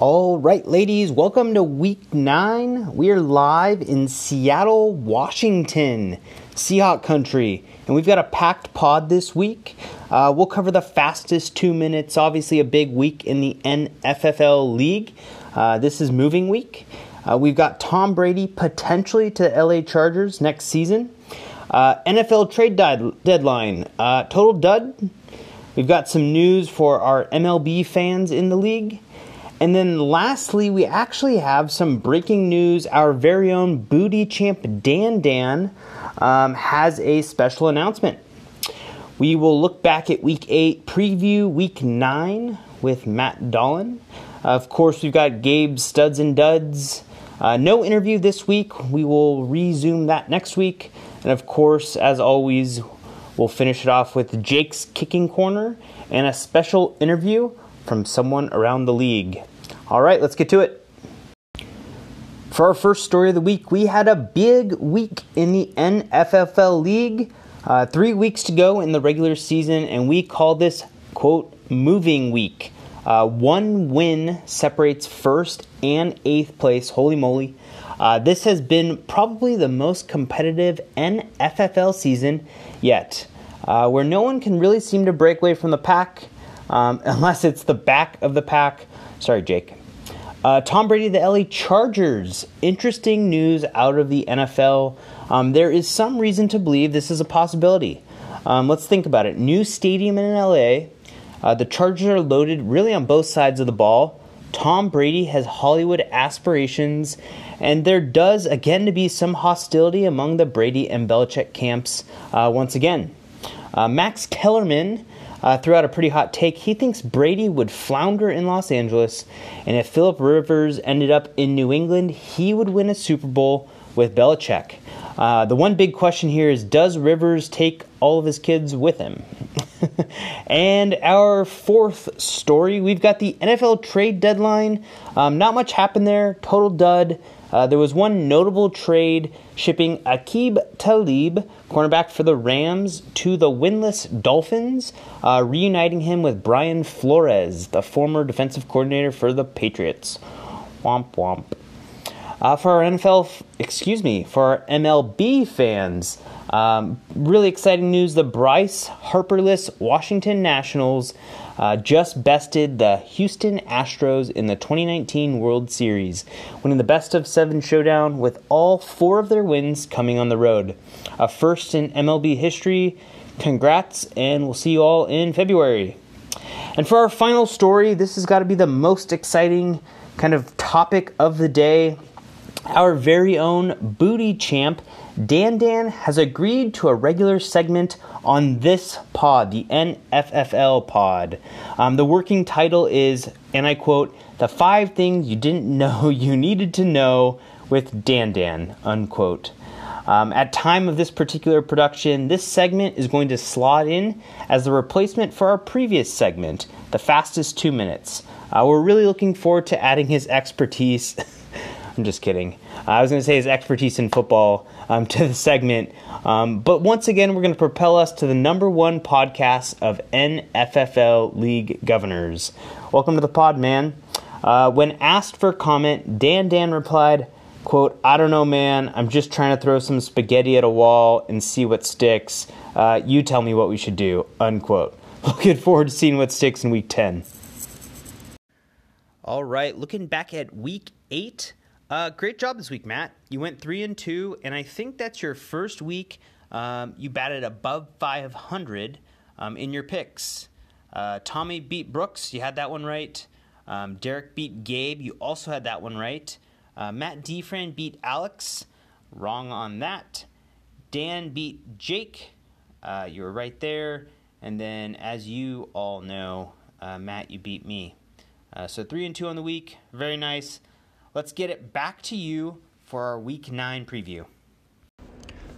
All right, ladies, welcome to week nine. We are live in Seattle, Washington, Seahawk country, and we've got a packed pod this week. Uh, we'll cover the fastest two minutes, obviously, a big week in the NFFL league. Uh, this is moving week. Uh, we've got Tom Brady potentially to the LA Chargers next season. Uh, NFL trade deadline, uh, total dud. We've got some news for our MLB fans in the league. And then lastly, we actually have some breaking news. Our very own booty champ Dan Dan um, has a special announcement. We will look back at week eight, preview week nine with Matt Dolan. of course, we've got Gabe's studs and duds. Uh, no interview this week. We will resume that next week. And of course, as always, we'll finish it off with Jake's kicking corner and a special interview from someone around the league. All right, let's get to it. For our first story of the week, we had a big week in the NFFL League. Uh, three weeks to go in the regular season, and we call this, quote, moving week. Uh, one win separates first and eighth place. Holy moly. Uh, this has been probably the most competitive NFFL season yet, uh, where no one can really seem to break away from the pack um, unless it's the back of the pack. Sorry, Jake. Uh, Tom Brady, the LA Chargers. Interesting news out of the NFL. Um, there is some reason to believe this is a possibility. Um, let's think about it. New stadium in LA. Uh, the Chargers are loaded really on both sides of the ball. Tom Brady has Hollywood aspirations, and there does again to be some hostility among the Brady and Belichick camps uh, once again. Uh, Max Kellerman uh, threw out a pretty hot take. He thinks Brady would flounder in Los Angeles, and if Philip Rivers ended up in New England, he would win a Super Bowl with Belichick. Uh, the one big question here is Does Rivers take all of his kids with him? and our fourth story, we've got the NFL trade deadline. Um, not much happened there, total dud. Uh, there was one notable trade shipping Aqib Talib, cornerback for the Rams, to the winless Dolphins, uh, reuniting him with Brian Flores, the former defensive coordinator for the Patriots. Womp womp. Uh, for our NFL, excuse me, for our MLB fans, um, really exciting news: the Bryce Harperless Washington Nationals uh, just bested the Houston Astros in the 2019 World Series, winning the best of seven showdown with all four of their wins coming on the road. A first in MLB history. Congrats, and we'll see you all in February. And for our final story, this has got to be the most exciting kind of topic of the day. Our very own booty champ Dan Dan has agreed to a regular segment on this pod, the NFFL pod. Um, the working title is, and I quote, The Five Things You Didn't Know You Needed to Know with Dan Dan, unquote. Um, at time of this particular production, this segment is going to slot in as the replacement for our previous segment, the fastest two minutes. Uh, we're really looking forward to adding his expertise. I'm just kidding. I was going to say his expertise in football um, to the segment. Um, but once again, we're going to propel us to the number one podcast of NFFL League Governors. Welcome to the pod, man. Uh, when asked for comment, Dan Dan replied, quote, I don't know, man. I'm just trying to throw some spaghetti at a wall and see what sticks. Uh, you tell me what we should do, unquote. Looking forward to seeing what sticks in week 10. All right, looking back at week eight, uh, great job this week, Matt. You went three and two, and I think that's your first week. Um, you batted above 500 um, in your picks. Uh, Tommy beat Brooks. You had that one right. Um, Derek beat Gabe. You also had that one right. Uh, Matt Defran beat Alex. Wrong on that. Dan beat Jake. Uh, you were right there. And then, as you all know, uh, Matt, you beat me. Uh, so three and two on the week. Very nice let's get it back to you for our week nine preview.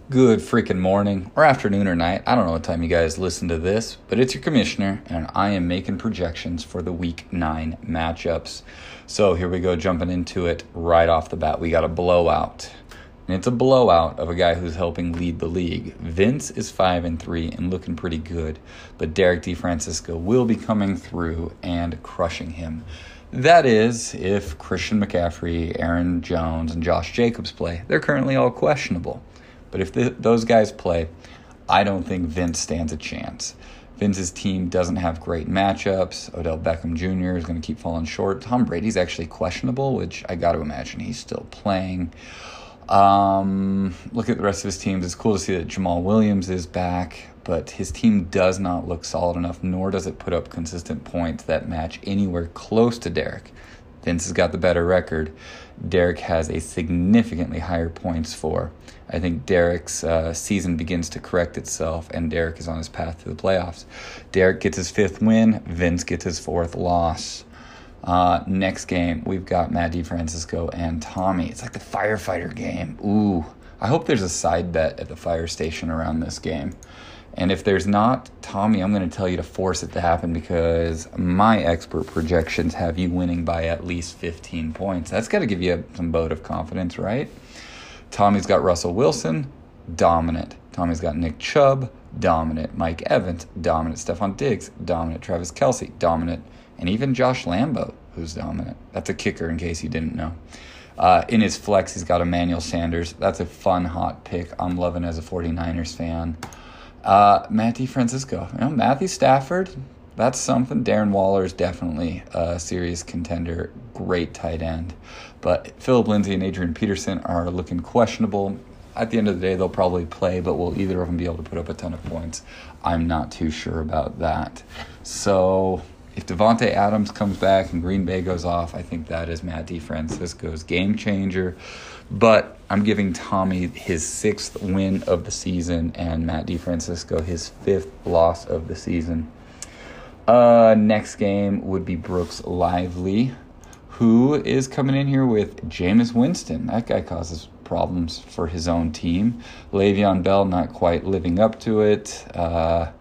Good freaking morning or afternoon or night. I don't know what time you guys listen to this, but it's your commissioner, and I am making projections for the week nine matchups. So here we go, jumping into it right off the bat. We got a blowout. And it's a blowout of a guy who's helping lead the league. Vince is 5 and 3 and looking pretty good, but Derek DeFrancisco will be coming through and crushing him. That is, if Christian McCaffrey, Aaron Jones, and Josh Jacobs play. They're currently all questionable. But if the, those guys play, I don't think Vince stands a chance. Vince's team doesn't have great matchups. Odell Beckham Jr. is going to keep falling short. Tom Brady's actually questionable, which I got to imagine he's still playing. Um, look at the rest of his teams. It's cool to see that Jamaal Williams is back, but his team does not look solid enough, nor does it put up consistent points that match anywhere close to Derek. Vince has got the better record. Derek has a significantly higher points for. I think Derek's uh, season begins to correct itself, and Derek is on his path to the playoffs. Derek gets his fifth win, Vince gets his fourth loss. Uh, next game, we've got Matt DiFrancisco and Tommy. It's like the firefighter game. Ooh, I hope there's a side bet at the fire station around this game. And if there's not, Tommy, I'm going to tell you to force it to happen because my expert projections have you winning by at least 15 points. That's got to give you some vote of confidence, right? Tommy's got Russell Wilson, dominant. Tommy's got Nick Chubb, dominant. Mike Evans, dominant. Stefon Diggs, dominant. Travis Kelce, dominant. And even Josh Lambo, who's dominant. That's a kicker in case you didn't know. Uh, in his flex, he's got Emmanuel Sanders. That's a fun, hot pick. I'm loving as a 49ers fan. Uh, Matthew Francisco. You know, Matthew Stafford, that's something. Darren Waller is definitely a serious contender. Great tight end. But Phillip Lindsay and Adrian Peterson are looking questionable. At the end of the day, they'll probably play, but will either of them be able to put up a ton of points? I'm not too sure about that. So if Davante Adams comes back and Green Bay goes off, I think that is Matt DiFrancisco's game changer. But I'm giving Tommy his sixth win of the season and Matt DiFrancisco his fifth loss of the season. Uh, next game would be Brooks Lively, who is coming in here with Jameis Winston. That guy causes problems for his own team. Le'Veon Bell not quite living up to it. Uh,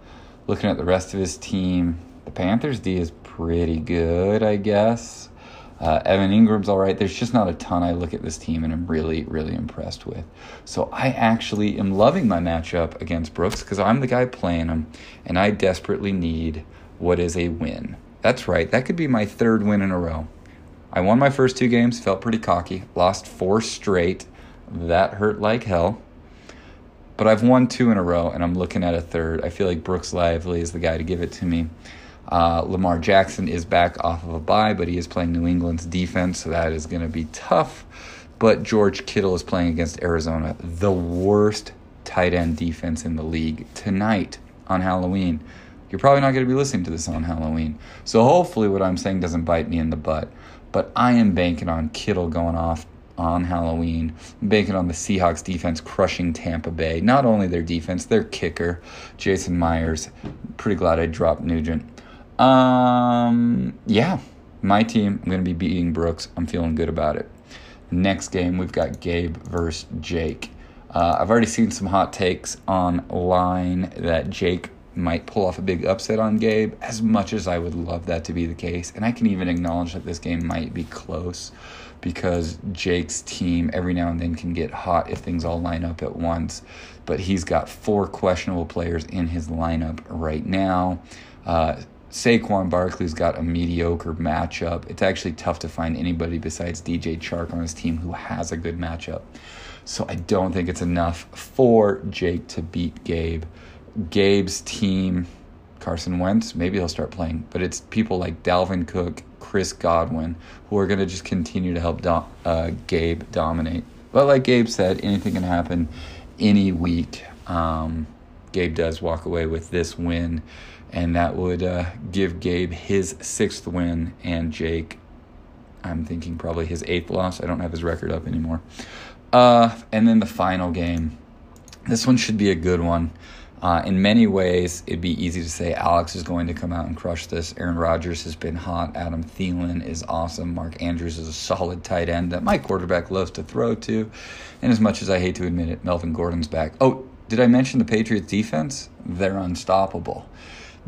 looking at the rest of his team, the Panthers D is pretty good, I guess. Uh, Evan Engram's all right. There's just not a ton I look at this team and I'm really, really impressed with. So I actually am loving my matchup against Brooks because I'm the guy playing him and I desperately need what is a win. That's right, that could be my third win in a row. I won my first two games, felt pretty cocky, lost four straight. That hurt like hell. But I've won two in a row and I'm looking at a third. I feel like Brooks Lively is the guy to give it to me. Uh, Lamar Jackson is back off of a bye, but he is playing New England's defense, so that is going to be tough. But George Kittle is playing against Arizona, the worst tight end defense in the league tonight on Halloween. You're probably not going to be listening to this on Halloween. So hopefully, what I'm saying doesn't bite me in the butt. But I am banking on Kittle going off on Halloween, banking on the Seahawks defense crushing Tampa Bay. Not only their defense, their kicker, Jason Myers. Pretty glad I dropped Nugent. Um, yeah, my team. I'm going to be beating Brooks. I'm feeling good about it. Next game, we've got Gabe versus Jake. Uh, I've already seen some hot takes online that Jake might pull off a big upset on Gabe, as much as I would love that to be the case. And I can even acknowledge that this game might be close because Jake's team every now and then can get hot if things all line up at once. But he's got four questionable players in his lineup right now. Uh, Saquon Barkley's got a mediocre matchup. It's actually tough to find anybody besides DJ Chark on his team who has a good matchup. So I don't think it's enough for Jake to beat Gabe. Gabe's team, Carson Wentz, maybe he'll start playing, but it's people like Dalvin Cook, Chris Godwin, who are going to just continue to help do- uh, Gabe dominate. But like Gabe said, anything can happen any week. Um, Gabe does walk away with this win and that would uh, give Gabe his sixth win and Jake, I'm thinking probably his eighth loss. I don't have his record up anymore. Uh, and then the final game. This one should be a good one. Uh, in many ways, it'd be easy to say Alex is going to come out and crush this. Aaron Rodgers has been hot. Adam Thielen is awesome. Mark Andrews is a solid tight end that my quarterback loves to throw to. And as much as I hate to admit it, Melvin Gordon's back. Oh, did I mention the Patriots defense? They're unstoppable.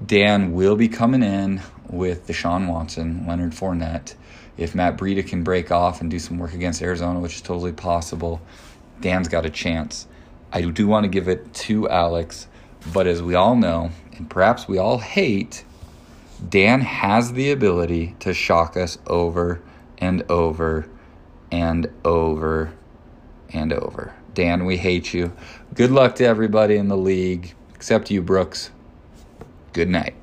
Dan will be coming in with Deshaun Watson, Leonard Fournette. If Matt Breida can break off and do some work against Arizona, which is totally possible, Dan's got a chance. I do want to give it to Alex, but as we all know, and perhaps we all hate, Dan has the ability to shock us over and over and over and over. Dan, we hate you. Good luck to everybody in the league, except you, Brooks. Good night.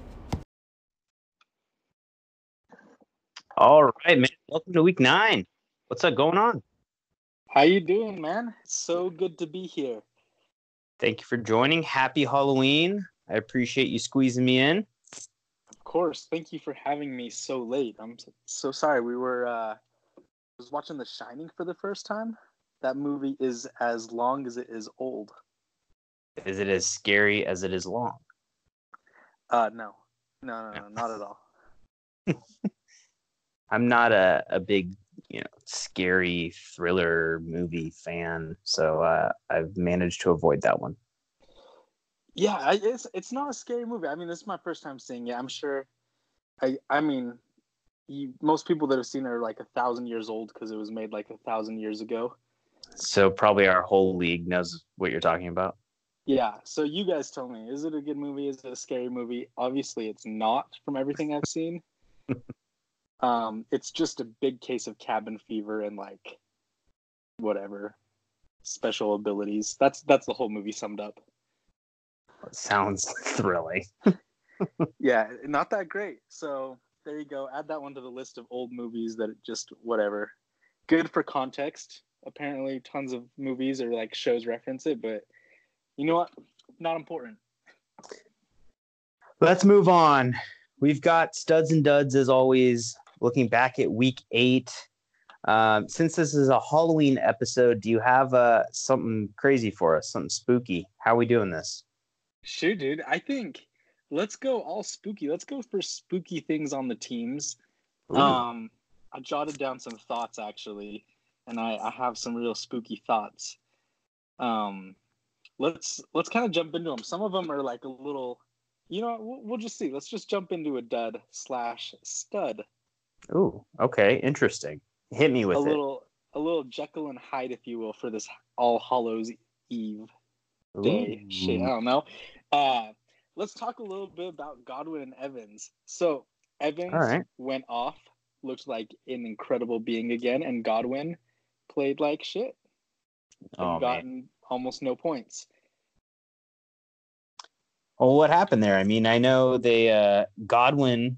All right, man. Welcome to week nine. What's up going on? How you doing, man? It's so good to be here. Thank you for joining. Happy Halloween. I appreciate you squeezing me in. Of course. Thank you for having me so late. I'm so sorry. We were uh I was watching The Shining for the first time. That movie is as long as it is old. Is it as scary as it is long? Uh no. No, no, no, not at all. I'm not a, a big, you know, scary thriller movie fan, so uh, I've managed to avoid that one. Yeah, I, it's it's not a scary movie. I mean, this is my first time seeing it. I'm sure. I I mean, you, most people that have seen it are like a thousand years old because it was made like a thousand years ago. So probably our whole league knows what you're talking about. Yeah. So you guys tell me, is it a good movie? Is it a scary movie? Obviously, it's not from everything I've seen. um, it's just a big case of cabin fever and like whatever special abilities. That's that's the whole movie summed up. Sounds thrilling. yeah, not that great. So there you go. Add that one to the list of old movies that just whatever. Good for context. Apparently, tons of movies or like shows reference it, but you know what? Not important. Let's move on. We've got studs and duds as always. Looking back at week eight. Um, since this is a Halloween episode, do you have uh, something crazy for us? Something spooky? How are we doing this? Sure, dude. I think let's go all spooky. Let's go for spooky things on the teams. Ooh. Um, I jotted down some thoughts actually, and I, I have some real spooky thoughts. Um, let's let's kind of jump into them. Some of them are like a little, you know, we'll, we'll just see. Let's just jump into a dud slash stud. Ooh, okay, interesting. Hit me with a it. little a little Jekyll and Hyde, if you will, for this All Hallows Eve day. Ooh. Shit, I don't know. Uh, let's talk a little bit about Godwin and Evans. So Evans right. went off, looked like an incredible being again, and Godwin played like shit. Oh, gotten man. Almost no points. Well, what happened there? I mean, I know they uh, Godwin.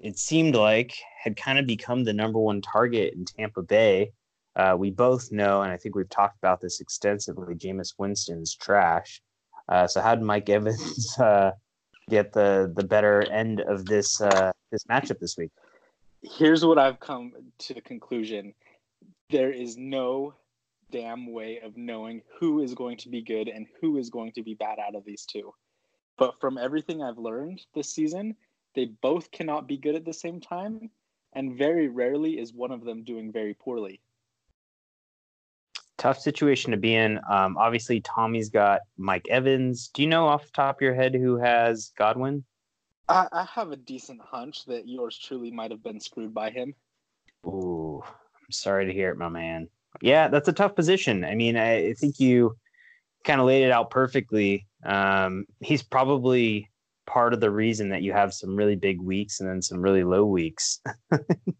It seemed like had kind of become the number one target in Tampa Bay. Uh, we both know, and I think we've talked about this extensively. Jameis Winston's trash. Uh, so how did Mike Evans uh, get the the better end of this uh, this matchup this week? Here's what I've come to the conclusion: there is no damn way of knowing who is going to be good and who is going to be bad out of these two. But from everything I've learned this season, they both cannot be good at the same time, and very rarely is one of them doing very poorly tough situation to be in. Um, obviously, Tommy's got Mike Evans. Do you know off the top of your head who has Godwin? I, I have a decent hunch that yours truly might have been screwed by him. Ooh, I'm sorry to hear it, my man. Yeah, that's a tough position. I mean, I, I think you kind of laid it out perfectly. Um, he's probably part of the reason that you have some really big weeks and then some really low weeks.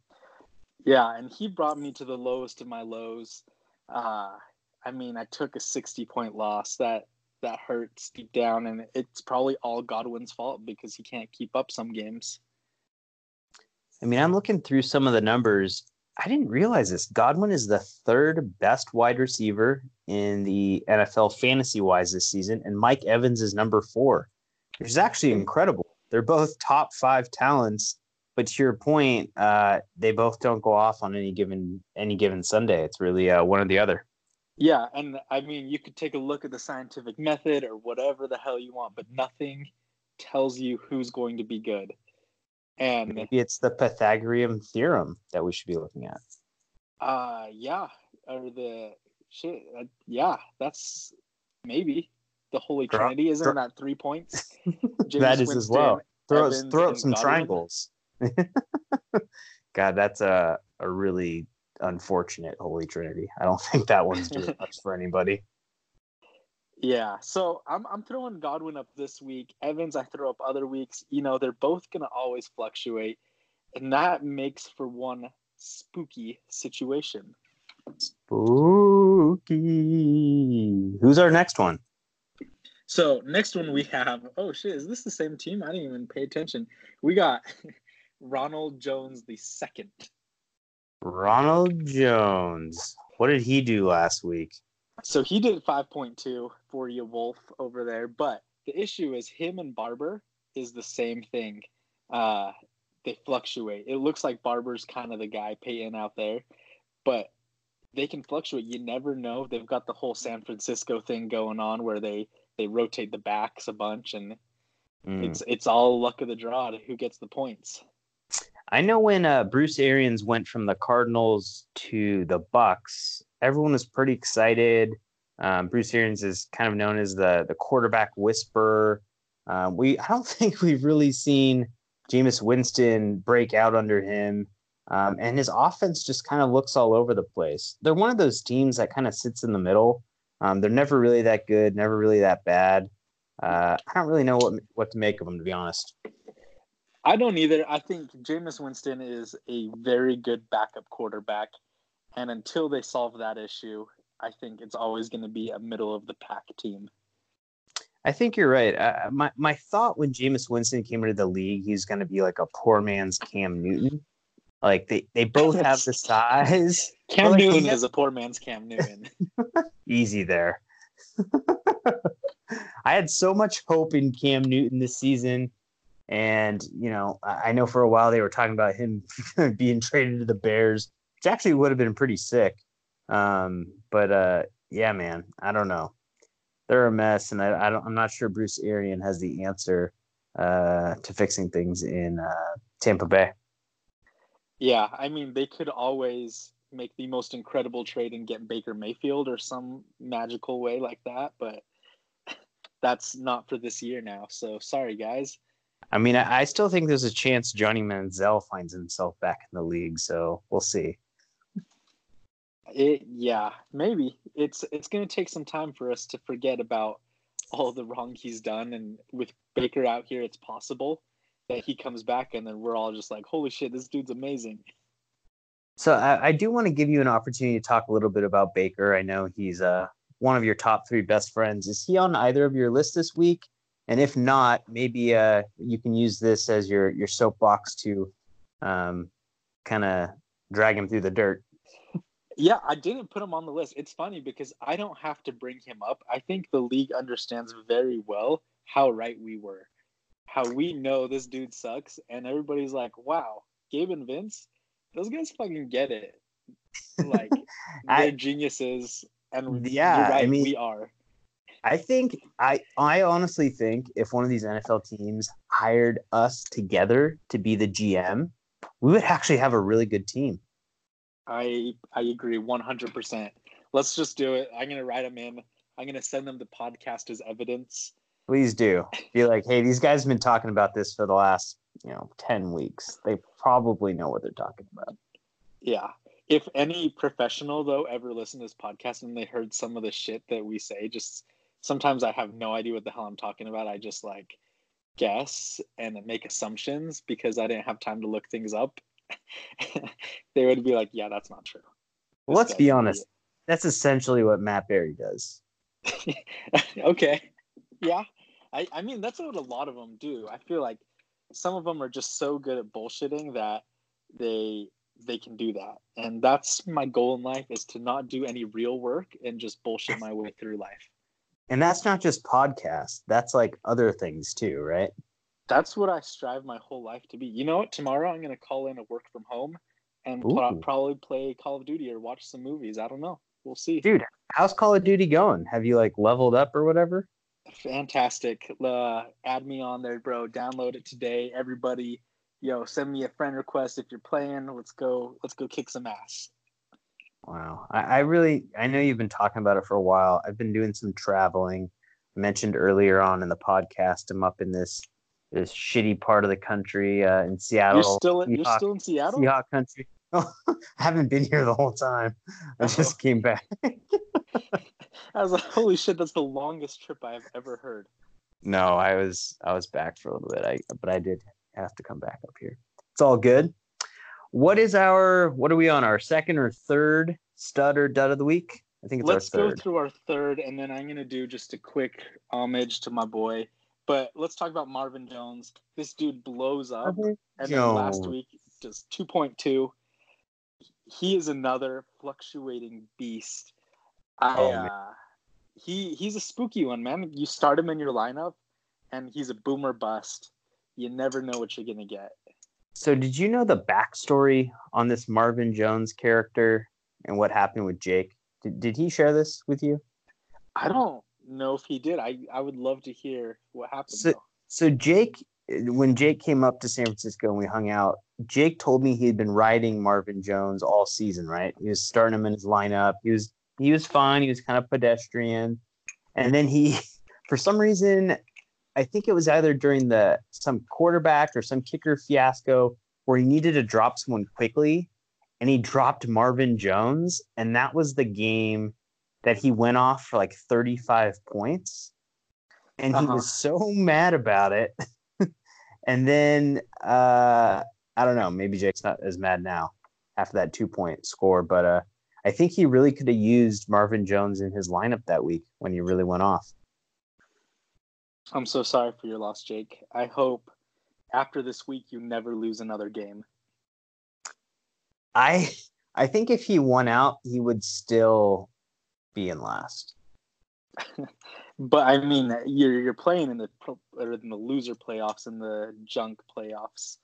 yeah, and he brought me to the lowest of my lows. Uh, I mean, I took a 60 point loss. That that hurts deep down, and it's probably all Godwin's fault because he can't keep up some games. I mean, I'm looking through some of the numbers. I didn't realize this. Godwin is the third best wide receiver in the NFL fantasy wise this season, and Mike Evans is number four, which is actually incredible. They're both top five talents but to your point, uh, they both don't go off on any given any given Sunday. It's really uh, one or the other. Yeah, and I mean, you could take a look at the scientific method or whatever the hell you want, but nothing tells you who's going to be good. And maybe it's the Pythagorean theorem that we should be looking at. Uh, yeah, or the shit. Uh, yeah, that's maybe the Holy Trinity. Isn't that three points? that is Winston, as well. Throw, throw out some Godwin. triangles. God, that's a a really unfortunate Holy Trinity. I don't think that one's doing much for anybody. Yeah, so I'm I'm throwing Godwin up this week. Evans, I throw up other weeks. You know, they're both gonna always fluctuate, and that makes for one spooky situation. Spooky. Who's our next one? So next one we have. Oh shit! Is this the same team? I didn't even pay attention. We got Ronald Jones the second. Ronald Jones. What did he do last week? So he did 5.2 for you, Wolf, over there. But the issue is him and Barber is the same thing. Uh, they fluctuate. It looks like Barber's kind of the guy paying out there, but they can fluctuate. You never know. They've got the whole San Francisco thing going on where they they rotate the backs a bunch, and mm. it's it's all luck of the draw to who gets the points. I know when uh, Bruce Arians went from the Cardinals to the Bucs, everyone was pretty excited. Um, Bruce Arians is kind of known as the the quarterback whisperer. Um, we I don't think we've really seen Jameis Winston break out under him, um, and his offense just kind of looks all over the place. They're one of those teams that kind of sits in the middle. Um, they're never really that good, never really that bad. Uh, I don't really know what what to make of them, to be honest. I don't either. I think Jameis Winston is a very good backup quarterback. And until they solve that issue, I think it's always going to be a middle of the pack team. I think you're right. Uh, my my thought when Jameis Winston came into the league, he's going to be like a poor man's Cam Newton. Like they, they both have the size. Cam like, Newton is a poor man's Cam Newton. Easy there. I had so much hope in Cam Newton this season. And, you know, I know for a while they were talking about him being traded to the Bears, which actually would have been pretty sick. Um, but uh, yeah, man, I don't know. They're a mess, and I, I don't, I'm not sure Bruce Arian has the answer uh, to fixing things in uh, Tampa Bay. Yeah, I mean, they could always make the most incredible trade and get Baker Mayfield or some magical way like that, but that's not for this year now. So sorry, guys. I mean, I, I still think there's a chance Johnny Manziel finds himself back in the league, so we'll see. It, yeah, maybe it's it's going to take some time for us to forget about all the wrong he's done, and with Baker out here, it's possible that he comes back, and then we're all just like, "Holy shit, this dude's amazing." So I, I do want to give you an opportunity to talk a little bit about Baker. I know he's uh, one of your top three best friends. Is he on either of your lists this week? And if not, maybe uh, you can use this as your your soapbox to um, kind of drag him through the dirt. Yeah, I didn't put him on the list. It's funny because I don't have to bring him up. I think the league understands very well how right we were, how we know this dude sucks, and everybody's like, "Wow, Gabe and Vince, those guys fucking get it. Like they're geniuses." And yeah, right, I mean, we are. I think I I honestly think if one of these NFL teams hired us together to be the GM, we would actually have a really good team. I I agree 100%. Let's just do it. I'm going to write them in. I'm going to send them the podcast as evidence. Please do. Be like, "Hey, these guys have been talking about this for the last, you know, 10 weeks. They probably know what they're talking about." Yeah. If any professional though ever listened to this podcast and they heard some of the shit that we say, just sometimes I have no idea what the hell I'm talking about. I just like guess and make assumptions because I didn't have time to look things up. they would be like, "Yeah, that's not true." Let's be honest. That's essentially what Matt Berry does. okay. Yeah. I, I mean, that's what a lot of them do. I feel like some of them are just so good at bullshitting that they they can do that. And that's my goal in life is to not do any real work and just bullshit my way through life. And that's not just podcasts, that's like other things too, right? That's what I strive my whole life to be. You know what? Tomorrow I'm going to call in a work from home and pl- probably play Call of Duty or watch some movies. I don't know. We'll see. Dude, how's Call of Duty going? Have you like leveled up or whatever? Fantastic. Uh, add me on there, bro. Download it today. Everybody, yo, send me a friend request if you're playing. Let's go. Let's go kick some ass. Wow. I, I, really, I know you've been talking about it for a while. I've been doing some traveling. I mentioned earlier on in the podcast, I'm up in this this shitty part of the country uh, in Seattle. You're still, in, you're still in Seattle? Seahawk country. I haven't been here the whole time. I just oh. came back. I was like, holy shit, that's the longest trip I've ever heard. No, I was I was back for a little bit. I but I did have to come back up here. It's all good. What is our what are we on? Our second or third stud or dud of the week? I think it's Let's our go through our third, and then I'm gonna do just a quick homage to my boy. But let's talk about Marvin Jones. This dude blows up, and then last week just 2.2. He is another fluctuating beast. I Oh, man. uh, he he's a spooky one, man. You start him in your lineup, and he's a boomer bust. You never know what you're gonna get. So did you know the backstory on this Marvin Jones character and what happened with Jake? Did, did he share this with you? I don't know if he did. I I would love to hear what happened. So- though. So Jake, when Jake came up to San Francisco and we hung out, Jake told me he had been riding Marvin Jones all season. Right, he was starting him in his lineup. He was he was fine. He was kind of pedestrian, and then he, for some reason, I think it was either during the some quarterback or some kicker fiasco where he needed to drop someone quickly, and he dropped Marvin Jones, and that was the game that he went off for like 35 points. And he Uh-huh. was so mad about it. and then uh I don't know, maybe Jake's not as mad now after that two point score, but uh I think he really could have used Marvin Jones in his lineup that week when he really went off. I'm so sorry for your loss, Jake. I hope after this week you never lose another game. I I think if he won out, he would still be in last. But I mean, you're you're playing in the pro- in the loser playoffs and the junk playoffs.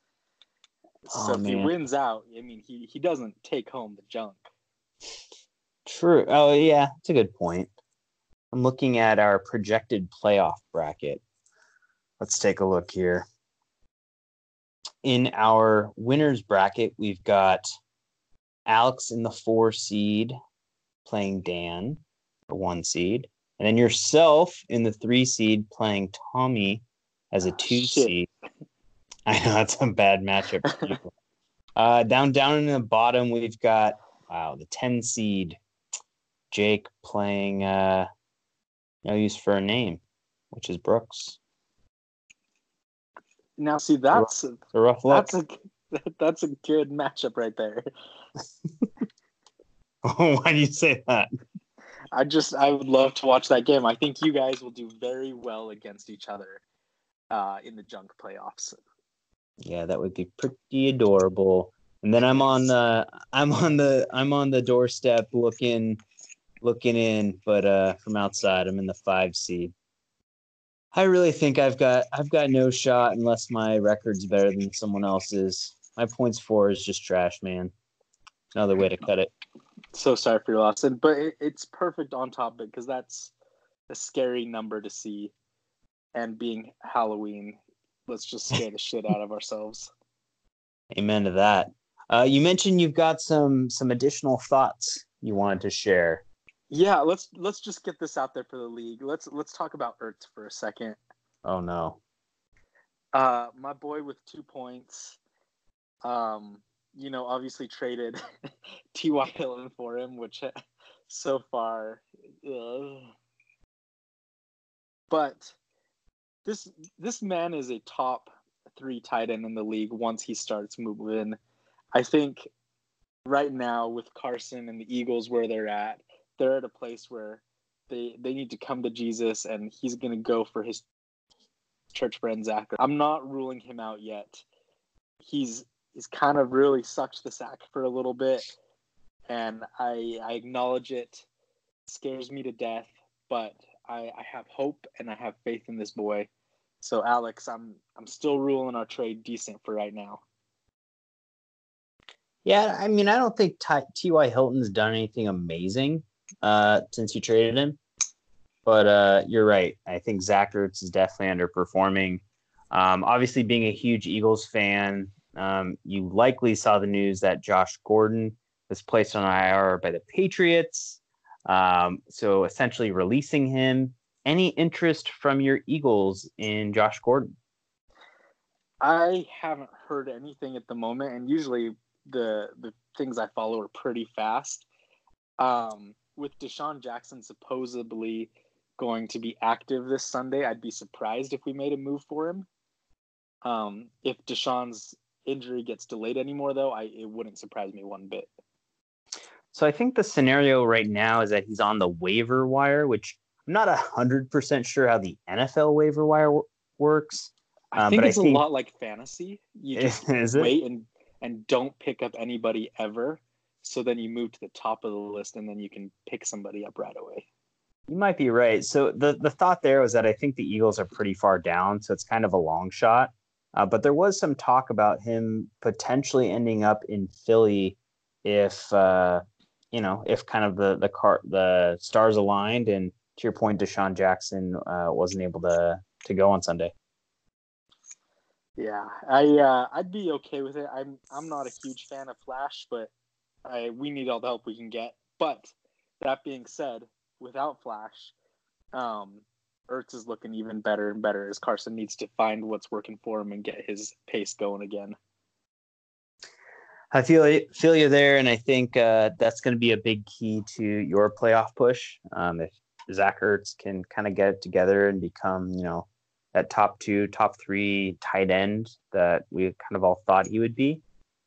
Oh, So if he wins out, I mean, he he doesn't take home the junk. True. Oh yeah, it's a good point. I'm looking at our projected playoff bracket. Let's take a look here. In our winners bracket, we've got Alex in the four seed playing Dan, the one seed, and then yourself in the three seed playing Tommy as a Ah, two seed. I know that's a bad matchup. uh, down down in the bottom, we've got wow the ten seed Jake playing uh, no use for a name, which is Brooks. Now, see, that's a rough look. that's a that's a good matchup right there. Why do you say that? I just I would love to watch that game. I think you guys will do very well against each other uh, in the junk playoffs. Yeah, that would be pretty adorable. And then I'm on the I'm on the I'm on the doorstep looking looking in, but uh from outside I'm in the five seed. I really think I've got I've got no shot unless my record's better than someone else's. My points for is just trash, man. Another way to cut it. So sorry for your loss, and but it, it's perfect on topic because that's a scary number to see, and being Halloween, let's just scare the shit out of ourselves. Amen to that. Uh, you mentioned you've got some some additional thoughts you wanted to share. Yeah, let's let's just get this out there for the league. Let's let's talk about Ertz for a second. Oh no. Uh, my boy with two points. Um, you know, obviously traded T.Y. Hilton for him, which so far, ugh. but this this man is a top three tight end in the league once he starts moving. I think right now with Carson and the Eagles where they're at, they're at a place where they they need to come to Jesus, and he's to go for his church friend Zach. I'm not ruling him out yet. He's he's kind of really sucked the sack for a little bit, and I I acknowledge it. Scares me to death, but I, I have hope and I have faith in this boy. So Alex, I'm I'm still ruling our trade decent for right now. Yeah, I mean, I don't think Ty-. Hilton's done anything amazing uh, since you traded him. But uh, you're right. I think Zach Ertz is definitely underperforming. Um, obviously, being a huge Eagles fan, um, you likely saw the news that Josh Gordon was placed on IR by the Patriots. Um, so essentially releasing him. Any interest from your Eagles in Josh Gordon? I haven't heard anything at the moment, and usually the the things I follow are pretty fast. Um, with DeSean Jackson supposedly going to be active this Sunday, I'd be surprised if we made a move for him. Um, if DeSean's injury gets delayed anymore, though, I it wouldn't surprise me one bit. So I think the scenario right now is that he's on the waiver wire, which I'm not hundred percent sure how the NFL waiver wire w- works. I Um, think but I it's think- a lot like fantasy. You just wait and and don't pick up anybody ever. So then you move to the top of the list, and then you can pick somebody up right away. You might be right. So the the thought there was that I think the Eagles are pretty far down, so it's kind of a long shot. Uh, but there was some talk about him potentially ending up in Philly if uh, you know if kind of the the car the stars aligned. And to your point, DeSean Jackson uh, wasn't able to to go on Sunday. Yeah, I uh, I'd be okay with it. I'm I'm not a huge fan of Flash, but I we need all the help we can get. But that being said, without Flash, um, Ertz is looking even better and better as Carson needs to find what's working for him and get his pace going again. I feel feel you there, and I think uh, that's going to be a big key to your playoff push. Um, if Zach Ertz can kind of get it together and become, you know, that top two, top three tight end that we kind of all thought he would be,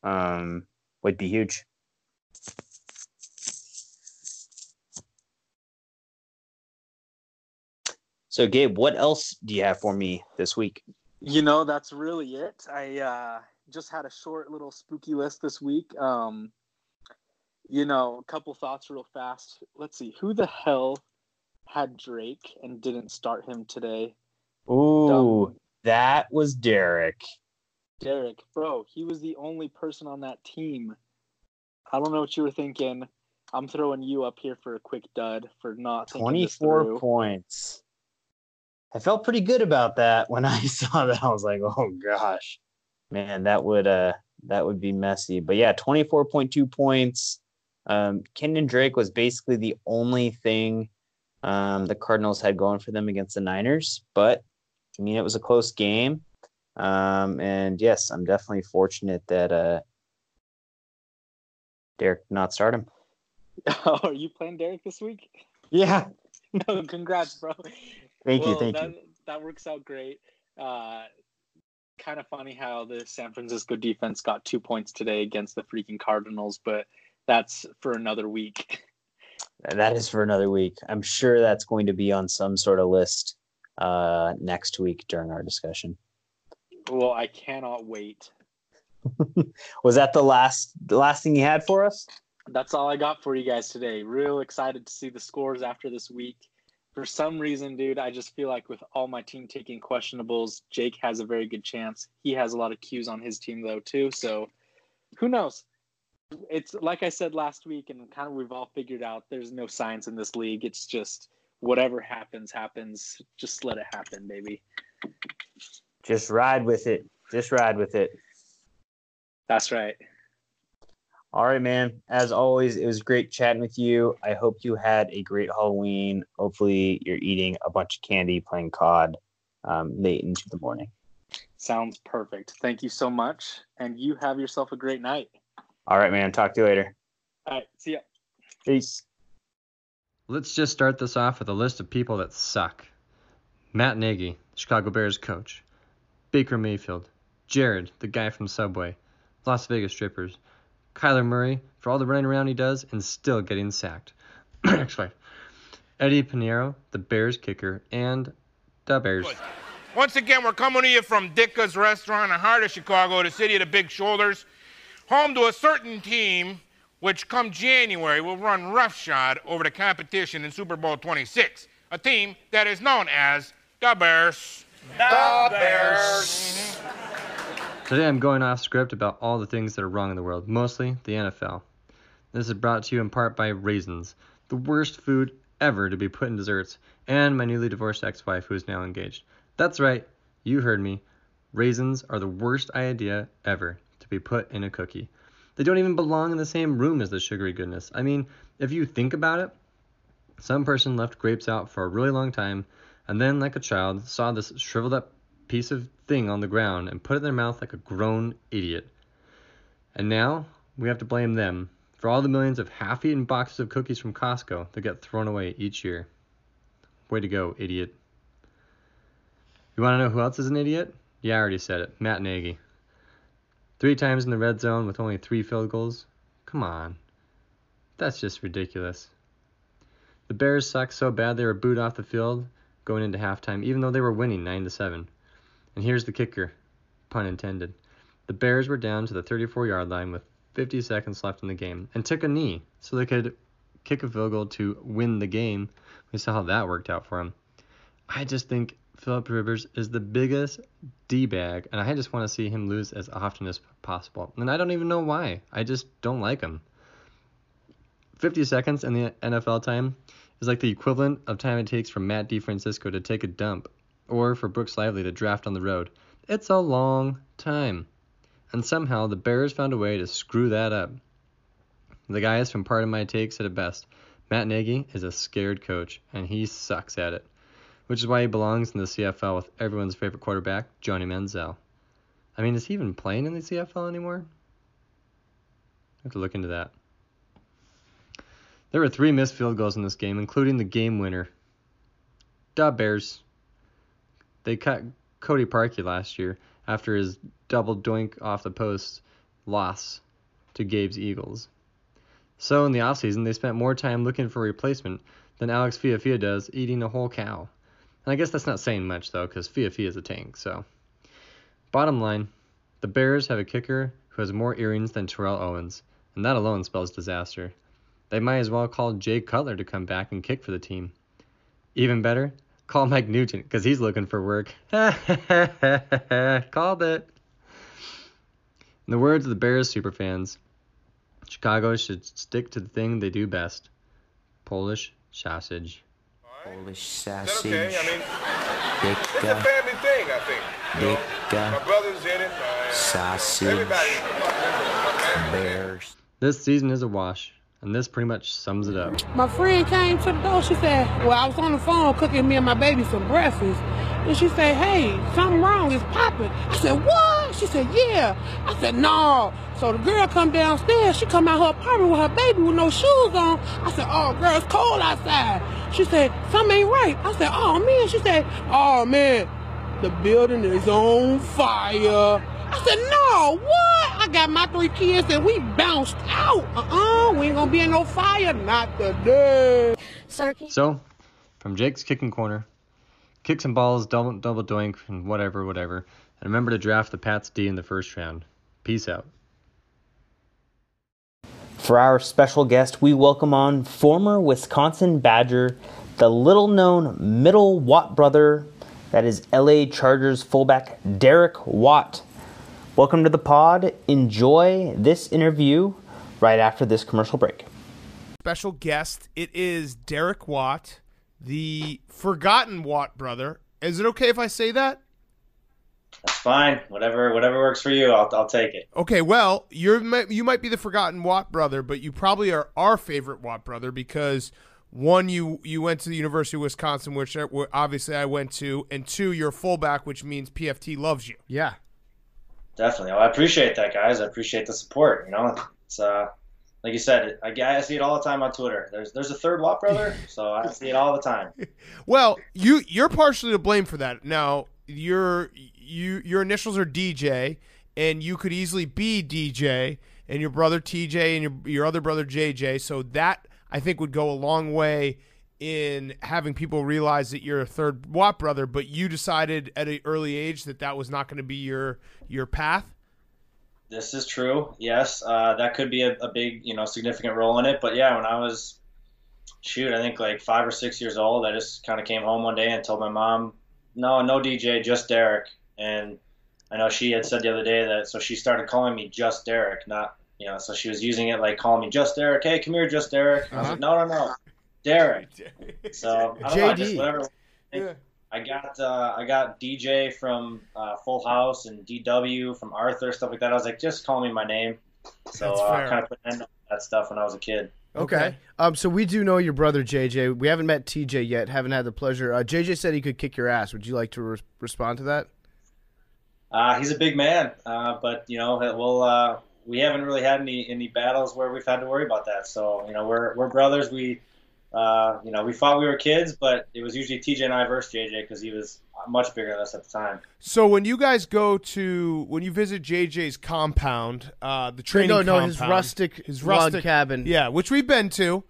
um, would be huge. So, Gabe, what else do you have for me this week? You know, that's really it. I uh, just had a short little spooky list this week. Um, you know, a couple thoughts real fast. Let's see, who the hell had Drake and didn't start him today? Ooh, Dumb. that was Derek. Derek, bro, he was the only person on that team. I don't know what you were thinking. I'm throwing you up here for a quick dud for not thinking this 24 points. I felt pretty good about that when I saw that. I was like, "Oh gosh, man, that would uh that would be messy." But yeah, 24.2 points. Um, Kenyan Drake was basically the only thing um, the Cardinals had going for them against the Niners. But I mean, it was a close game. Um, and yes, I'm definitely fortunate that uh, Derek did not start him. Oh, Are you playing Derek this week? Yeah. no, congrats, bro. Thank you. Thank that, you. That works out great. Uh, kind of funny how the San Francisco defense got two points today against the freaking Cardinals, but that's for another week. That is for another week. I'm sure that's going to be on some sort of list uh, next week during our discussion. Well, I cannot wait. Was that the last the last thing you had for us? That's all I got for you guys today. Real excited to see the scores after this week. For some reason, dude, I just feel like with all my team taking questionables, Jake has a very good chance. He has a lot of cues on his team though too, so who knows? It's like I said last week, and kind of we've all figured out there's no science in this league. It's just whatever happens, happens. Just let it happen, baby. Just ride with it. Just ride with it. That's right. All right, man. As always, it was great chatting with you. I hope you had a great Halloween. Hopefully, you're eating a bunch of candy, playing COD um, late into the morning. Sounds perfect. Thank you so much, and you have yourself a great night. All right, man. Talk to you later. All right, see ya. Peace. Let's just start this off with a list of people that suck. Matt Nagy, Chicago Bears coach. Baker Mayfield. Jared, the guy from Subway. Las Vegas strippers. Kyler Murray, for all the running around he does and still getting sacked. Actually, Eddy Pineiro, the Bears kicker, and the Bears. Once again, we're coming to you from Ditka's Restaurant in the heart of Chicago, the city of the big shoulders, home to a certain team which come January will run roughshod over the competition in Super Bowl 26, a team that is known as the Bears. The Bears. Today I'm going off script about all the things that are wrong in the world, mostly the NFL. This is brought to you in part by raisins, the worst food ever to be put in desserts, and my newly divorced ex wife who is now engaged. That's right, you heard me. Raisins are the worst idea ever to be put in a cookie. They don't even belong in the same room as the sugary goodness. I mean, if you think about it, some person left grapes out for a really long time, and then, like a child, saw this shriveled up piece of thing on the ground and put it in their mouth like a grown idiot. And now we have to blame them for all the millions of half eaten boxes of cookies from Costco that get thrown away each year. Way to go, idiot. You want to know who else is an idiot? Yeah, I already said it. Matt Nagy. Three times in the red zone with only three field goals? Come on. That's just ridiculous. The Bears sucked so bad they were booed off the field going into halftime, even though they were winning 9 to 7. And here's the kicker, pun intended. The Bears were down to the 34 yard line with 50 seconds left in the game and took a knee so they could kick a field goal to win the game. We saw how that worked out for them. I just think Philip Rivers is the biggest D bag, and I just want to see him lose as often as possible. And I don't even know why. I just don't like him. 50 seconds in the NFL time is like the equivalent of time it takes for Matt DiFrancisco to take a dump or for Brooks Lively to draft on the road. It's a long time. And somehow the Bears found a way to screw that up. The guys from Pardon My Take said it best Matt Nagy is a scared coach, and he sucks at it, which is why he belongs in the CFL with everyone's favorite quarterback, Johnny Manziel. I mean, is he even playing in the CFL anymore? I have to look into that. There were three missed field goals in this game, including the game winner. Duh, Bears. They cut Cody Parkey last year after his double doink off the post loss to Gabe's Eagles. So in the offseason, they spent more time looking for a replacement than Alex Fiafia does eating a whole cow. And I guess that's not saying much, though, because Fiafia is a tank, so. Bottom line, the Bears have a kicker who has more earrings than Terrell Owens, and that alone spells disaster. They might as well call Jay Cutler to come back and kick for the team. Even better, call Mike Nugent, because he's looking for work. Called it. In the words of the Bears superfans, Chicago should stick to the thing they do best Polish sausage. Polish Is that sausage. okay? I mean, it's a family thing, I think. You know, my brother's in it. Uh, sausage, everybody. bears. This season is a wash, and this pretty much sums it up. My friend came to the door. She said, Well, I was on the phone cooking me and my baby some breakfast. And she said, Hey, something wrong. It's popping. I said, What? She said, Yeah. I said, No. So the girl come downstairs. She come out her apartment with her baby with no shoes on. I said, Oh, girl, it's cold outside. She said, Something ain't right. I said, Oh, man. She said, Oh, man. The building is on fire. I said, no, what? I got my three kids and we bounced out. Uh-uh, we ain't gonna be in no fire. Not today. Sir, So, from Jake's kicking corner, kick some balls, double double doink, and whatever, whatever. And remember to draft the Pats D in the first round. Peace out. For our special guest, we welcome on former Wisconsin Badger, the little known middle Watt brother, that is LA Chargers fullback Derek Watt. Welcome to the pod. Enjoy this interview right after this commercial break. special guest. It is Derek Watt, the forgotten Watt brother. Is it okay if I say that? That's fine. Whatever, whatever works for you, I'll, I'll take it. Okay, well, you're you might be the forgotten Watt brother, but you probably are our favorite Watt brother because one, you you went to the University of Wisconsin, which uh, obviously I went to, and two, you're a fullback, which means PFT loves you. Yeah. Definitely. Well, I appreciate that, guys. I appreciate the support. You know, it's uh, like you said, I, I see it all the time on Twitter. There's there's a third Watt brother, so I see it all the time. Well, you you're partially to blame for that. Now, your you your initials are DJ, and you could easily be DJ, and your brother TJ and your your other brother JJ. So that I think would go a long way in having people realize that you're a third Watt brother. But you decided at an early age that that was not going to be your your path. This is true. Yes, uh, that could be a, a big, you know, significant role in it. But yeah, when I was, shoot, I think like five or six years old, I just kind of came home one day and told my mom, no, no DJ, just Derek. And I know she had said the other day that, so she started calling me just Derek, not, you know, so she was using it like calling me just Derek. Hey, come here, just Derek. And I was like, no, no, no, Derek. So I don't know, I just JD. whatever. Yeah. I got uh, I got DJ from uh, Full House and DW from Arthur stuff like that. I was like, just call me my name. So That's uh, I kind of put an end to that stuff when I was a kid. Okay. Um. So we do know your brother JJ. We haven't met TJ yet. Haven't had the pleasure. Uh, JJ said he could kick your ass. Would you like to re- respond to that? Uh, he's a big man, uh, but you know we'll uh, we haven't really had any any battles where we've had to worry about that. So you know, we're we're brothers. We uh, you know, we thought we were kids, but it was usually TJ and I versus JJ because he was much bigger than us at the time. So when you guys go to when you visit JJ's compound, uh, the training no, no, compound, his rustic his rustic cabin. yeah, which we've been to.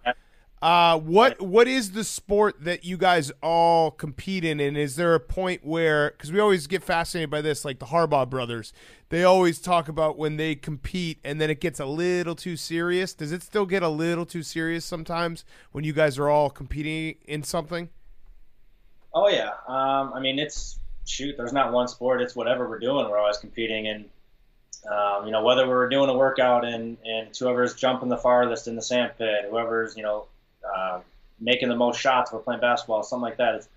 Uh, what what is the sport that you guys all compete in, and is there a point where because we always get fascinated by this, like the Harbaugh brothers, they always talk about when they compete and then it gets a little too serious. Does it still get a little too serious sometimes when you guys are all competing in something? Oh yeah. Um, I mean, it's shoot. There's not one sport. It's whatever we're doing. We're always competing, and um, you know whether we're doing a workout and and whoever's jumping the farthest in the sand pit, whoever's you know uh, making the most shots. We're playing basketball, something like that. It's,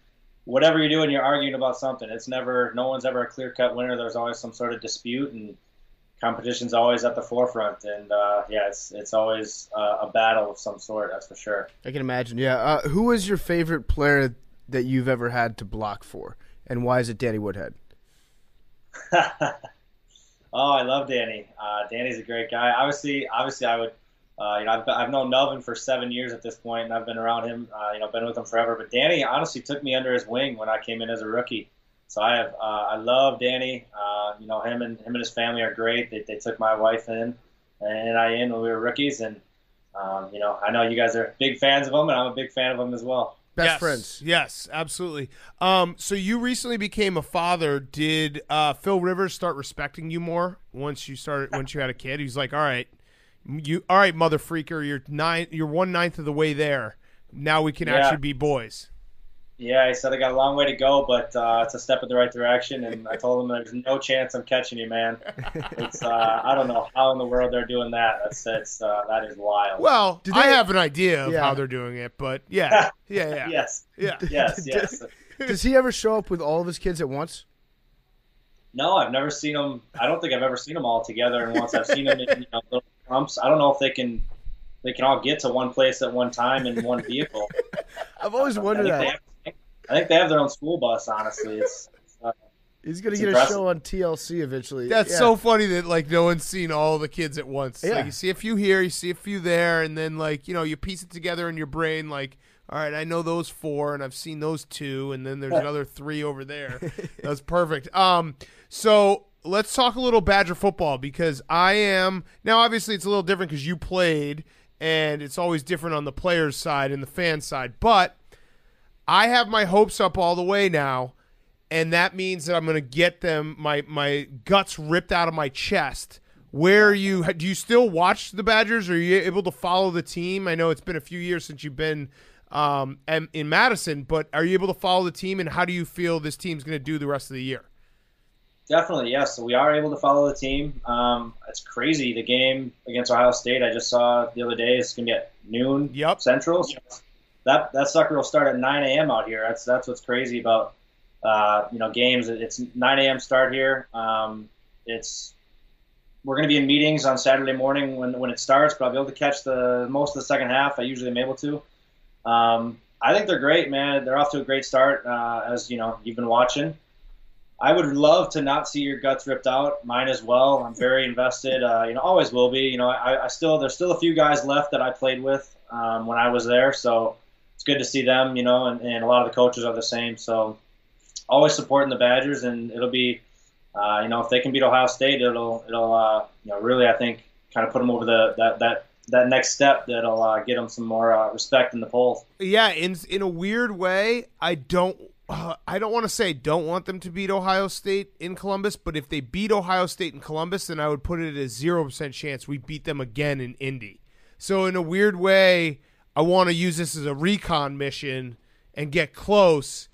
whatever you're doing, you're arguing about something. It's never. No one's ever a clear cut winner. There's always some sort of dispute and. Competition's always at the forefront, and uh, yeah, it's it's always uh, a battle of some sort. That's for sure. I can imagine. Yeah. Uh, was your favorite player that you've ever had to block for, and why is it Danny Woodhead? oh, I love Danny. Uh, Danny's a great guy. Obviously, obviously, I would. Uh, you know, I've, I've known Melvin for seven years at this point, and I've been around him. Uh, you know, been with him forever. But Danny honestly took me under his wing when I came in as a rookie. So I have, uh, I love Danny. Uh, you know, him and him and his family are great. They, they took my wife in and I in when we were rookies, and um, you know, I know you guys are big fans of him, and I'm a big fan of him as well. Best yes, friends. Yes, absolutely. Um, so you recently became a father. Did uh, Phil Rivers start respecting you more once you started once you had a kid? He's like, all right, you all right, mother freaker, you're nine, you're one ninth of the way there. Now we can Yeah. actually be boys. Yeah, I said I got a long way to go, but uh, it's a step in the right direction. And I told him there's no chance I'm catching you, man. It's uh, I don't know how in the world they're doing that. That's that's uh, that is wild. Well, Did I they- have an idea of Yeah. how they're doing it, but yeah, yeah, yeah, yes, yeah. yes, yes. Does he ever show up with all of his kids at once? No, I've never seen them. I don't think I've ever seen them all together. And once I've seen them in you know, little clumps, I don't know if they can they can all get to one place at one time in one vehicle. I've always I wondered think, they that. have, I think they have their own school bus. Honestly, it's, it's uh, He's gonna get impressive. a show on TLC eventually. That's Yeah. so funny that like no one's seen all the kids at once. Yeah. Like you see a few here, you see a few there, and then like you know you piece it together in your brain. Like, all right, I know those four, and I've seen those two, and then there's another three over there. That's perfect. Um, so let's talk a little Badger football because I am now. Obviously, it's a little different because you played, and it's always different on the players' side and the fan side, but. I have my hopes up all the way now, and that means that I'm going to get them my my guts ripped out of my chest. Where you do you still watch the Badgers? Are you able to follow the team? I know it's been a few years since you've been um, in Madison, but are you able to follow the team? And how do you feel this team's going to do the rest of the year? Definitely, yes. So we are able to follow the team. Um, it's crazy. The game against Ohio State, I just saw the other day. It's gonna be at noon Yep. Central. So that that sucker will start at 9 a.m. out here. That's that's what's crazy about uh, you know games. It's 9 a.m. start here. Um, it's we're gonna be in meetings on Saturday morning when when it starts, but I'll be able to catch the most of the second half. I usually am able to. Um, I think they're great, man. They're off to a great start, uh, as you know you've been watching. I would love to not see your guts ripped out. Mine as well. I'm very invested. Uh, you know, always will be. You know, I, I still there's still a few guys left that I played with um, when I was there, so it's good to see them. You know, and, and a lot of the coaches are the same. So always supporting the Badgers, and it'll be, uh, you know, if they can beat Ohio State, it'll it'll uh, you know really I think kind of put them over the that that that next step that'll uh, get them some more uh, respect in the polls. Yeah, in in a weird way, I don't. Uh, I don't want to say don't want them to beat Ohio State in Columbus, but if they beat Ohio State in Columbus, then I would put it at a zero percent chance we beat them again in Indy. So in a weird way, I want to use this as a recon mission and get close,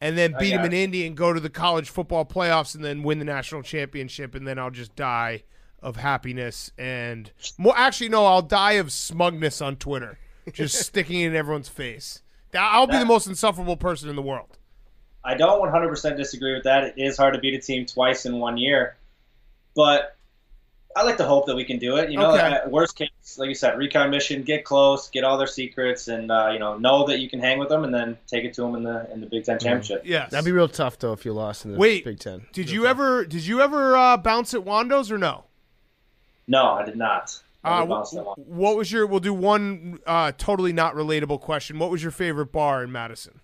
and then beat them in. Indy and go to the college football playoffs and then win the national championship, and then I'll just die of happiness and more. Actually, no, I'll die of smugness on Twitter, just sticking it in everyone's face. I'll be the most insufferable person in the world. I don't 100% disagree with that. It is hard to beat a team twice in one year, but I like to hope that we can do it. You know, Okay. uh, worst case, like you said, recon mission, get close, get all their secrets, and uh, you know, know that you can hang with them, and then take it to them in the in the Big Ten championship. Yeah, That'd be real tough though if you lost in the Wait, Big Ten. Did you ever did you ever uh, bounce at Wando's or no? No, I did not. Never Uh, bounced wh- that one. what was your? We'll do one uh, totally not relatable question. What was your favorite bar in Madison?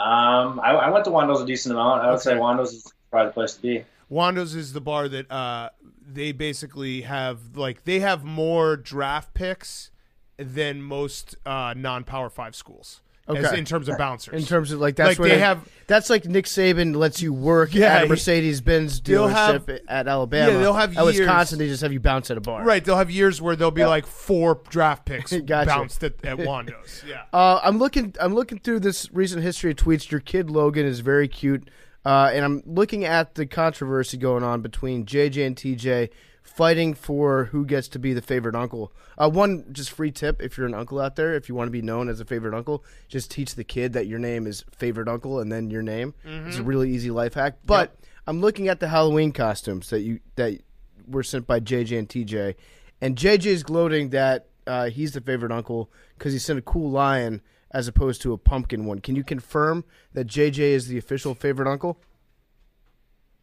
Um, I, I went to Wando's a decent amount. I would say Okay. Wando's is probably the place to be. Wando's is the bar that uh, they basically have like they have more draft picks than most uh, non-power five schools. As Okay. in terms of bouncers. In terms of like that's Like, where they have- that's like Nick Saban lets you work Yeah, at a Mercedes Benz dealership have- at Alabama. Yeah, they'll have at years- Wisconsin. They just have you bounce at a bar. right, they'll have years where there'll be like four draft picks Gotcha. bounced at, at Wando's. Yeah. Uh, I'm looking. I'm looking through this recent history of tweets. Your kid Logan is very cute, uh, and I'm looking at the controversy going on between JJ and TJ fighting for who gets to be the favorite uncle. Uh, one just free tip if you're an uncle out there, if you want to be known as a favorite uncle, just teach the kid that your name is favorite uncle and then your name. It's a really easy life hack. But I'm looking at the Halloween costumes that you that were sent by JJ and TJ, and JJ is gloating that uh, he's the favorite uncle because he sent a cool lion as opposed to a pumpkin one. Can you confirm that JJ is the official favorite uncle?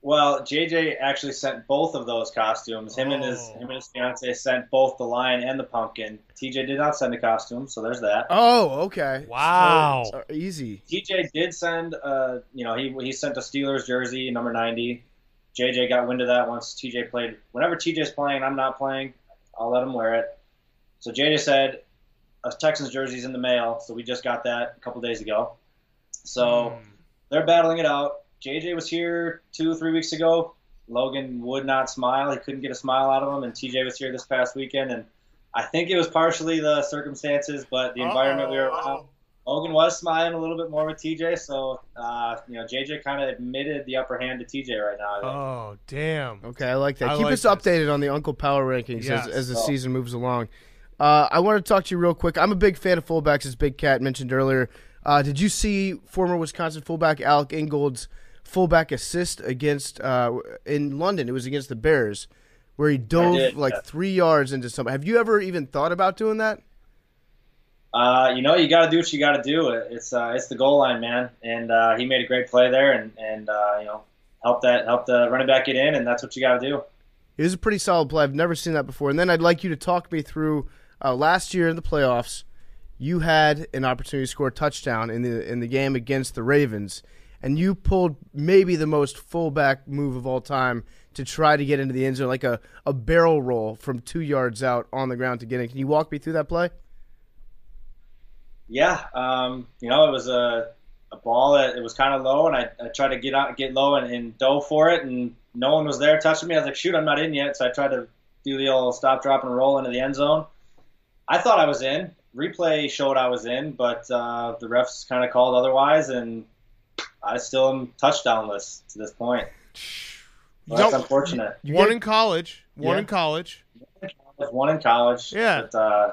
Well, JJ actually sent both of those costumes. Him and his Oh. him and his fiance sent both the lion and the pumpkin. TJ did not send a costume, so there's that. Oh, okay. Wow. So, uh, easy. TJ did send, uh, you know, he he sent a Steelers jersey, number ninety. JJ got wind of that once TJ played. Whenever TJ's playing, I'm not playing. I'll let him wear it. So JJ said, a Texans jersey's in the mail. So we just got that a couple days ago. So they're battling it out. JJ was here two, three weeks ago. Logan would not smile. He couldn't get a smile out of him. And TJ was here this past weekend. And I think it was partially the circumstances, but the environment we were around. Logan was smiling a little bit more with TJ, so uh, you know JJ kind of admitted the upper hand to TJ right now. Oh, damn. Okay, I like that. I Keep like us this. updated on the Uncle Power rankings Yes. as, as the Oh. season moves along. Uh, I want to talk to you real quick. I'm a big fan of fullbacks, as Big Cat mentioned earlier. Uh, did you see former Wisconsin fullback Alec Ingold's fullback assist against uh, in London? It was against the Bears, where he dove did, like yeah. three yards into something. Have you ever even thought about doing that? Uh, you know, you got to do what you got to do. It's uh, it's the goal line, man, and uh, he made a great play there, and and uh, you know help that help the running back get in, and that's what you got to do. It was a pretty solid play. I've never seen that before. And then I'd like you to talk me through uh, last year in the playoffs. You had an opportunity to score a touchdown in the in the game against the Ravens, and you pulled maybe the most fullback move of all time to try to get into the end zone, like a, a barrel roll from two yards out on the ground to get in. Can you walk me through that play? Yeah, um, you know, it was a, a ball that it was kind of low, and I, I tried to get out, get low, and, and dove for it, and no one was there touching me. I was like, shoot, I'm not in yet, so I tried to do the old stop, drop, and roll into the end zone. I thought I was in. Replay showed I was in, but uh, the refs kind of called otherwise, and I still am touchdownless to this point. Well, that's Nope. unfortunate. One in college. One Yeah. in college. There's one in college. Yeah. But, uh,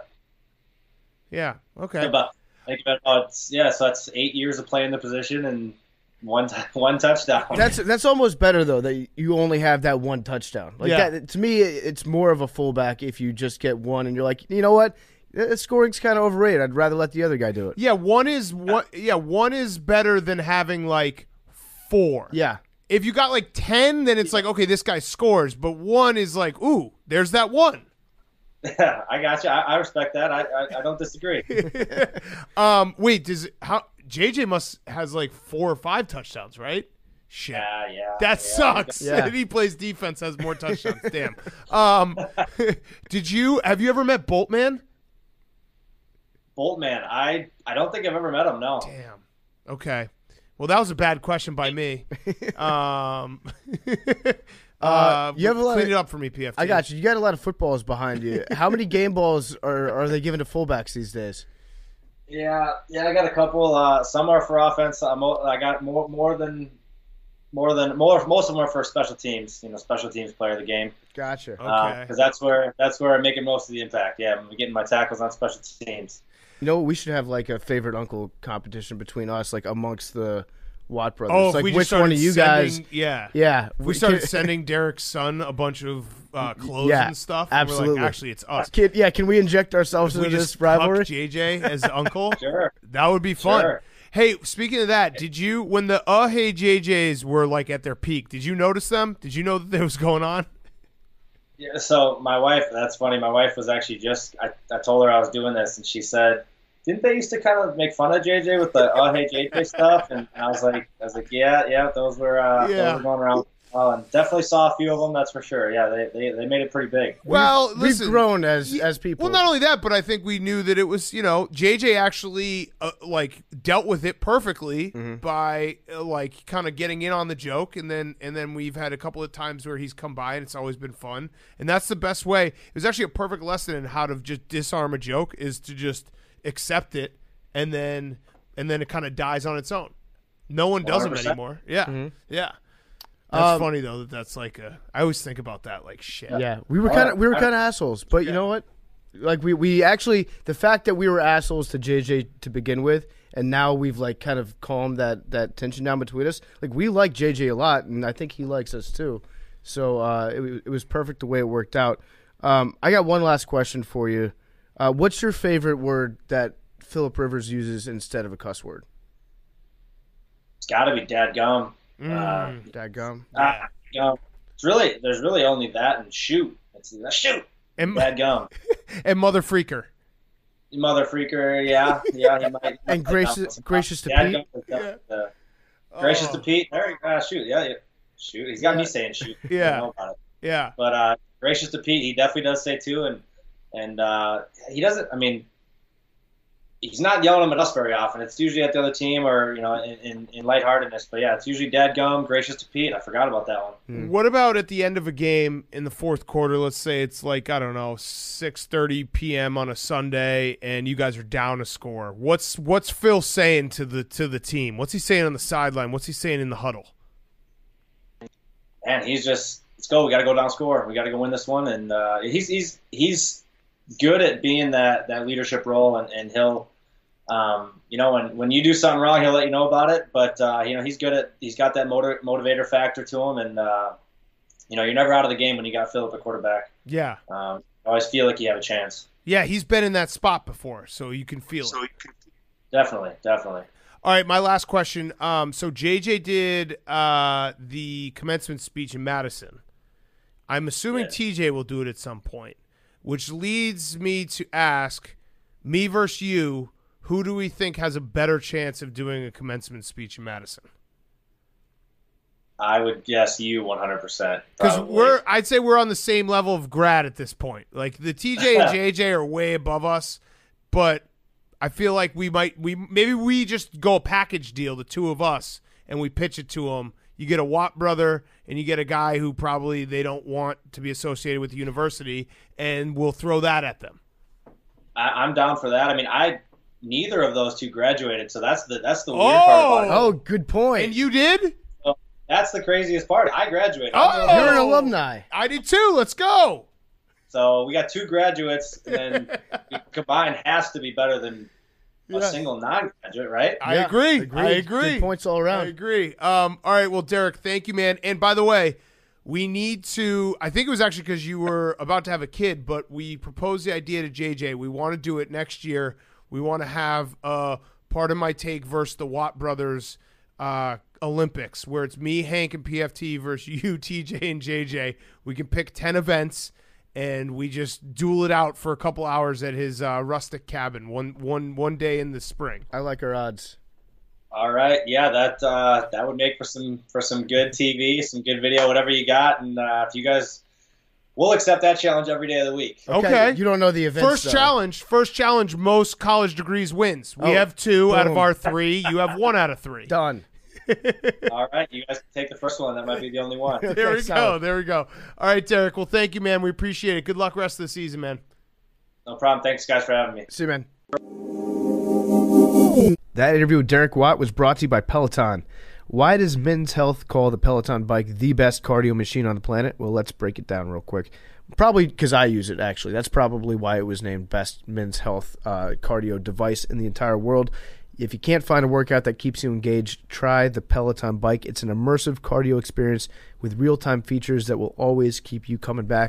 Yeah. Okay. about, think about oh, yeah, so that's eight years of playing the position and one t- one touchdown. That's that's almost better though that you only have that one touchdown. Like Yeah. that to me, it's more of a fullback if you just get one and you're like, you know what, scoring's kind of overrated. I'd rather let the other guy do it. Yeah, one is one. Yeah, one is better than having like four. Yeah. If you got like ten, then it's like okay, this guy scores. But one is like, ooh, there's that one. Yeah, I got you. I, I respect that. I, I, I don't disagree. Um, wait, does how JJ must has like four or five touchdowns, right? Shit. Yeah, yeah. That yeah. sucks. Yeah. he plays defense, has more touchdowns. Damn. Um, did you have you ever met Boltman? Boltman, I I don't think I've ever met him. No. Damn. Okay. Well, that was a bad question by me. Um, uh, you have a lot clean of- it up for me, PFT. I got you. You got a lot of footballs behind you. How many game balls are, are they giving to fullbacks these days? Yeah, yeah. I got a couple. Uh, some are for offense. I'm, o- I got more more than more than more. Most of them are for special teams. You know, special teams player of the game. Gotcha. Okay. Because that's where that's where I'm making most of the impact. Yeah, I'm getting my tackles on special teams. You know, we should have like a favorite uncle competition between us, like amongst the Watt brothers. Oh, like we just which one started of you sending- guys? Yeah. Yeah, If we started sending Derek's son a bunch of uh, clothes Yeah, and stuff. and we're absolutely. like, Actually, it's us. Can, yeah, can we inject ourselves If we into just this rivalry? cuck JJ as uncle. Sure. That would be fun. Sure. Hey, speaking of that, did you when the uh hey JJs were like at their peak? Did you notice them? Did you know that that was going on? Yeah, so my wife, that's funny. My wife was actually just, I, I told her I was doing this, and she said, didn't they used to kind of make fun of JJ with the oh hey JJ stuff? And I was like, I was like, yeah, yeah, those were, uh, Yeah. those were going around. Oh, and definitely saw a few of them. That's for sure. Yeah, they, they, they made it pretty big. Well, We've listen, grown as Ye- as people. Well, not only that, but I think we knew that it was, you know, JJ actually uh, like dealt with it perfectly Mm-hmm. by uh, like kind of getting in on the joke, and then and then we've had a couple of times where he's come by and it's always been fun, and that's the best way. It was actually a perfect lesson in how to just disarm a joke is to just accept it, and then and then it kind of dies on its own. No one does them 100%. anymore. Yeah, Mm-hmm. yeah. That's Um, funny though that that's like a. I always think about that like shit. Yeah, we were Oh, kind of we were kind of assholes, but you know what? Like we we actually the fact that we were assholes to JJ to begin with, and now we've like kind of calmed that that tension down between us. Like we like JJ a lot, and I think he likes us too. So uh, it, it was perfect the way it worked out. Um, I got one last question for you. Uh, what's your favorite word that Philip Rivers uses instead of a cuss word? It's got to be dadgum. Mm. Uh, Dadgum. Ah, you know, it's really, there's really only that and shoot. It's shoot, and dadgum. and mother freaker. Mother freaker, yeah, yeah. He might, And gracious- gracious to Pete? is definitely the- Gracious Oh. to Pete. There you go. Shoot, yeah, yeah. Shoot. He's got me saying shoot. Yeah. don't know about it. Yeah. But uh, gracious to Pete, he definitely does say too, and and uh, he doesn't. I mean, he's not yelling them at us very often. It's usually at the other team or you know in, in, in lightheartedness. But yeah, it's usually Dad Gum, gracious to Pete. I forgot about that one. What about at the end of a game in the fourth quarter? Let's say it's like I don't know, six thirty p.m. on a Sunday, and you guys are down a score. What's what's Phil saying to the to the team? What's he saying on the sideline? What's he saying in the huddle? And he's just let's go. We got to go down score. We got to go win this one. And uh, he's he's he's good at being that that leadership role, and, and he'll. Um, you know, when, when you do something wrong, he'll let you know about it. But uh, you know, he's good at he's got that motor, motivator factor to him, and uh, you know, you're never out of the game when you got Philip at quarterback. Yeah, Um, I always feel like you have a chance. yeah, he's been in that spot before, so you can feel it. Definitely, definitely. All right, my last question. Um, so JJ did uh, the commencement speech in Madison. I'm assuming Yeah. TJ will do it at some point, which leads me to ask me versus you. Who do we think has a better chance of doing a commencement speech in Madison? I would guess you 100. percent Because we're, I'd say we're on the same level of grad at this point. Like the TJ and JJ are way above us, but I feel like we might, we maybe we just go a package deal, the two of us, and we pitch it to them. You get a Watt brother, and you get a guy who probably they don't want to be associated with the university, and we'll throw that at them. I, I'm down for that. I mean, I neither of those two graduated, so that's the that's the weird part about it. Oh, good point. And you did? That's the craziest part. I graduated. Oh! I'm You're an alumni. I did too. Let's go. So we got two graduates, and then combined has to be better than a Yeah. single non-graduate, right? I Yeah, agree. I agree. Good points all around. I agree. Um, all right. Well, Derek, thank you, man. And by the way, we need to. I think it was actually because you were about to have a kid, but we proposed the idea to JJ. We want to do it next year. We want to have uh, Pardon My Take versus the Watt brothers uh, Olympics, where it's me, Hank, and PFT versus you, TJ, and JJ. We can pick ten events. And we just duel it out for a couple hours at his uh, rustic cabin one one one day in the spring. I like our odds. All right, yeah, that uh, that would make for some for some good TV, some good video, whatever you got, and uh, if you guys, we'll accept that challenge every day of the week. Okay. You don't know the events. First though. challenge, first challenge, most college degrees wins. We Oh, have two out of our three. You have one out of three. Done. All right, you guys can take the first one. That might be the only one. There we Okay, go. There we go. All right, Derek. Well, thank you, man. We appreciate it. Good luck rest of the season, man. No problem. Thanks, guys, for having me. See you, man. That interview with Derek Watt was brought to you by Peloton. Why does Men's Health call the Peloton bike the best cardio machine on the planet? Well, let's break it down real quick. Probably because I use it, actually. That's probably why it was named best men's health uh, cardio device in the entire world. If you can't find a workout that keeps you engaged, try the Peloton bike. It's an immersive cardio experience with real time features that will always keep you coming back.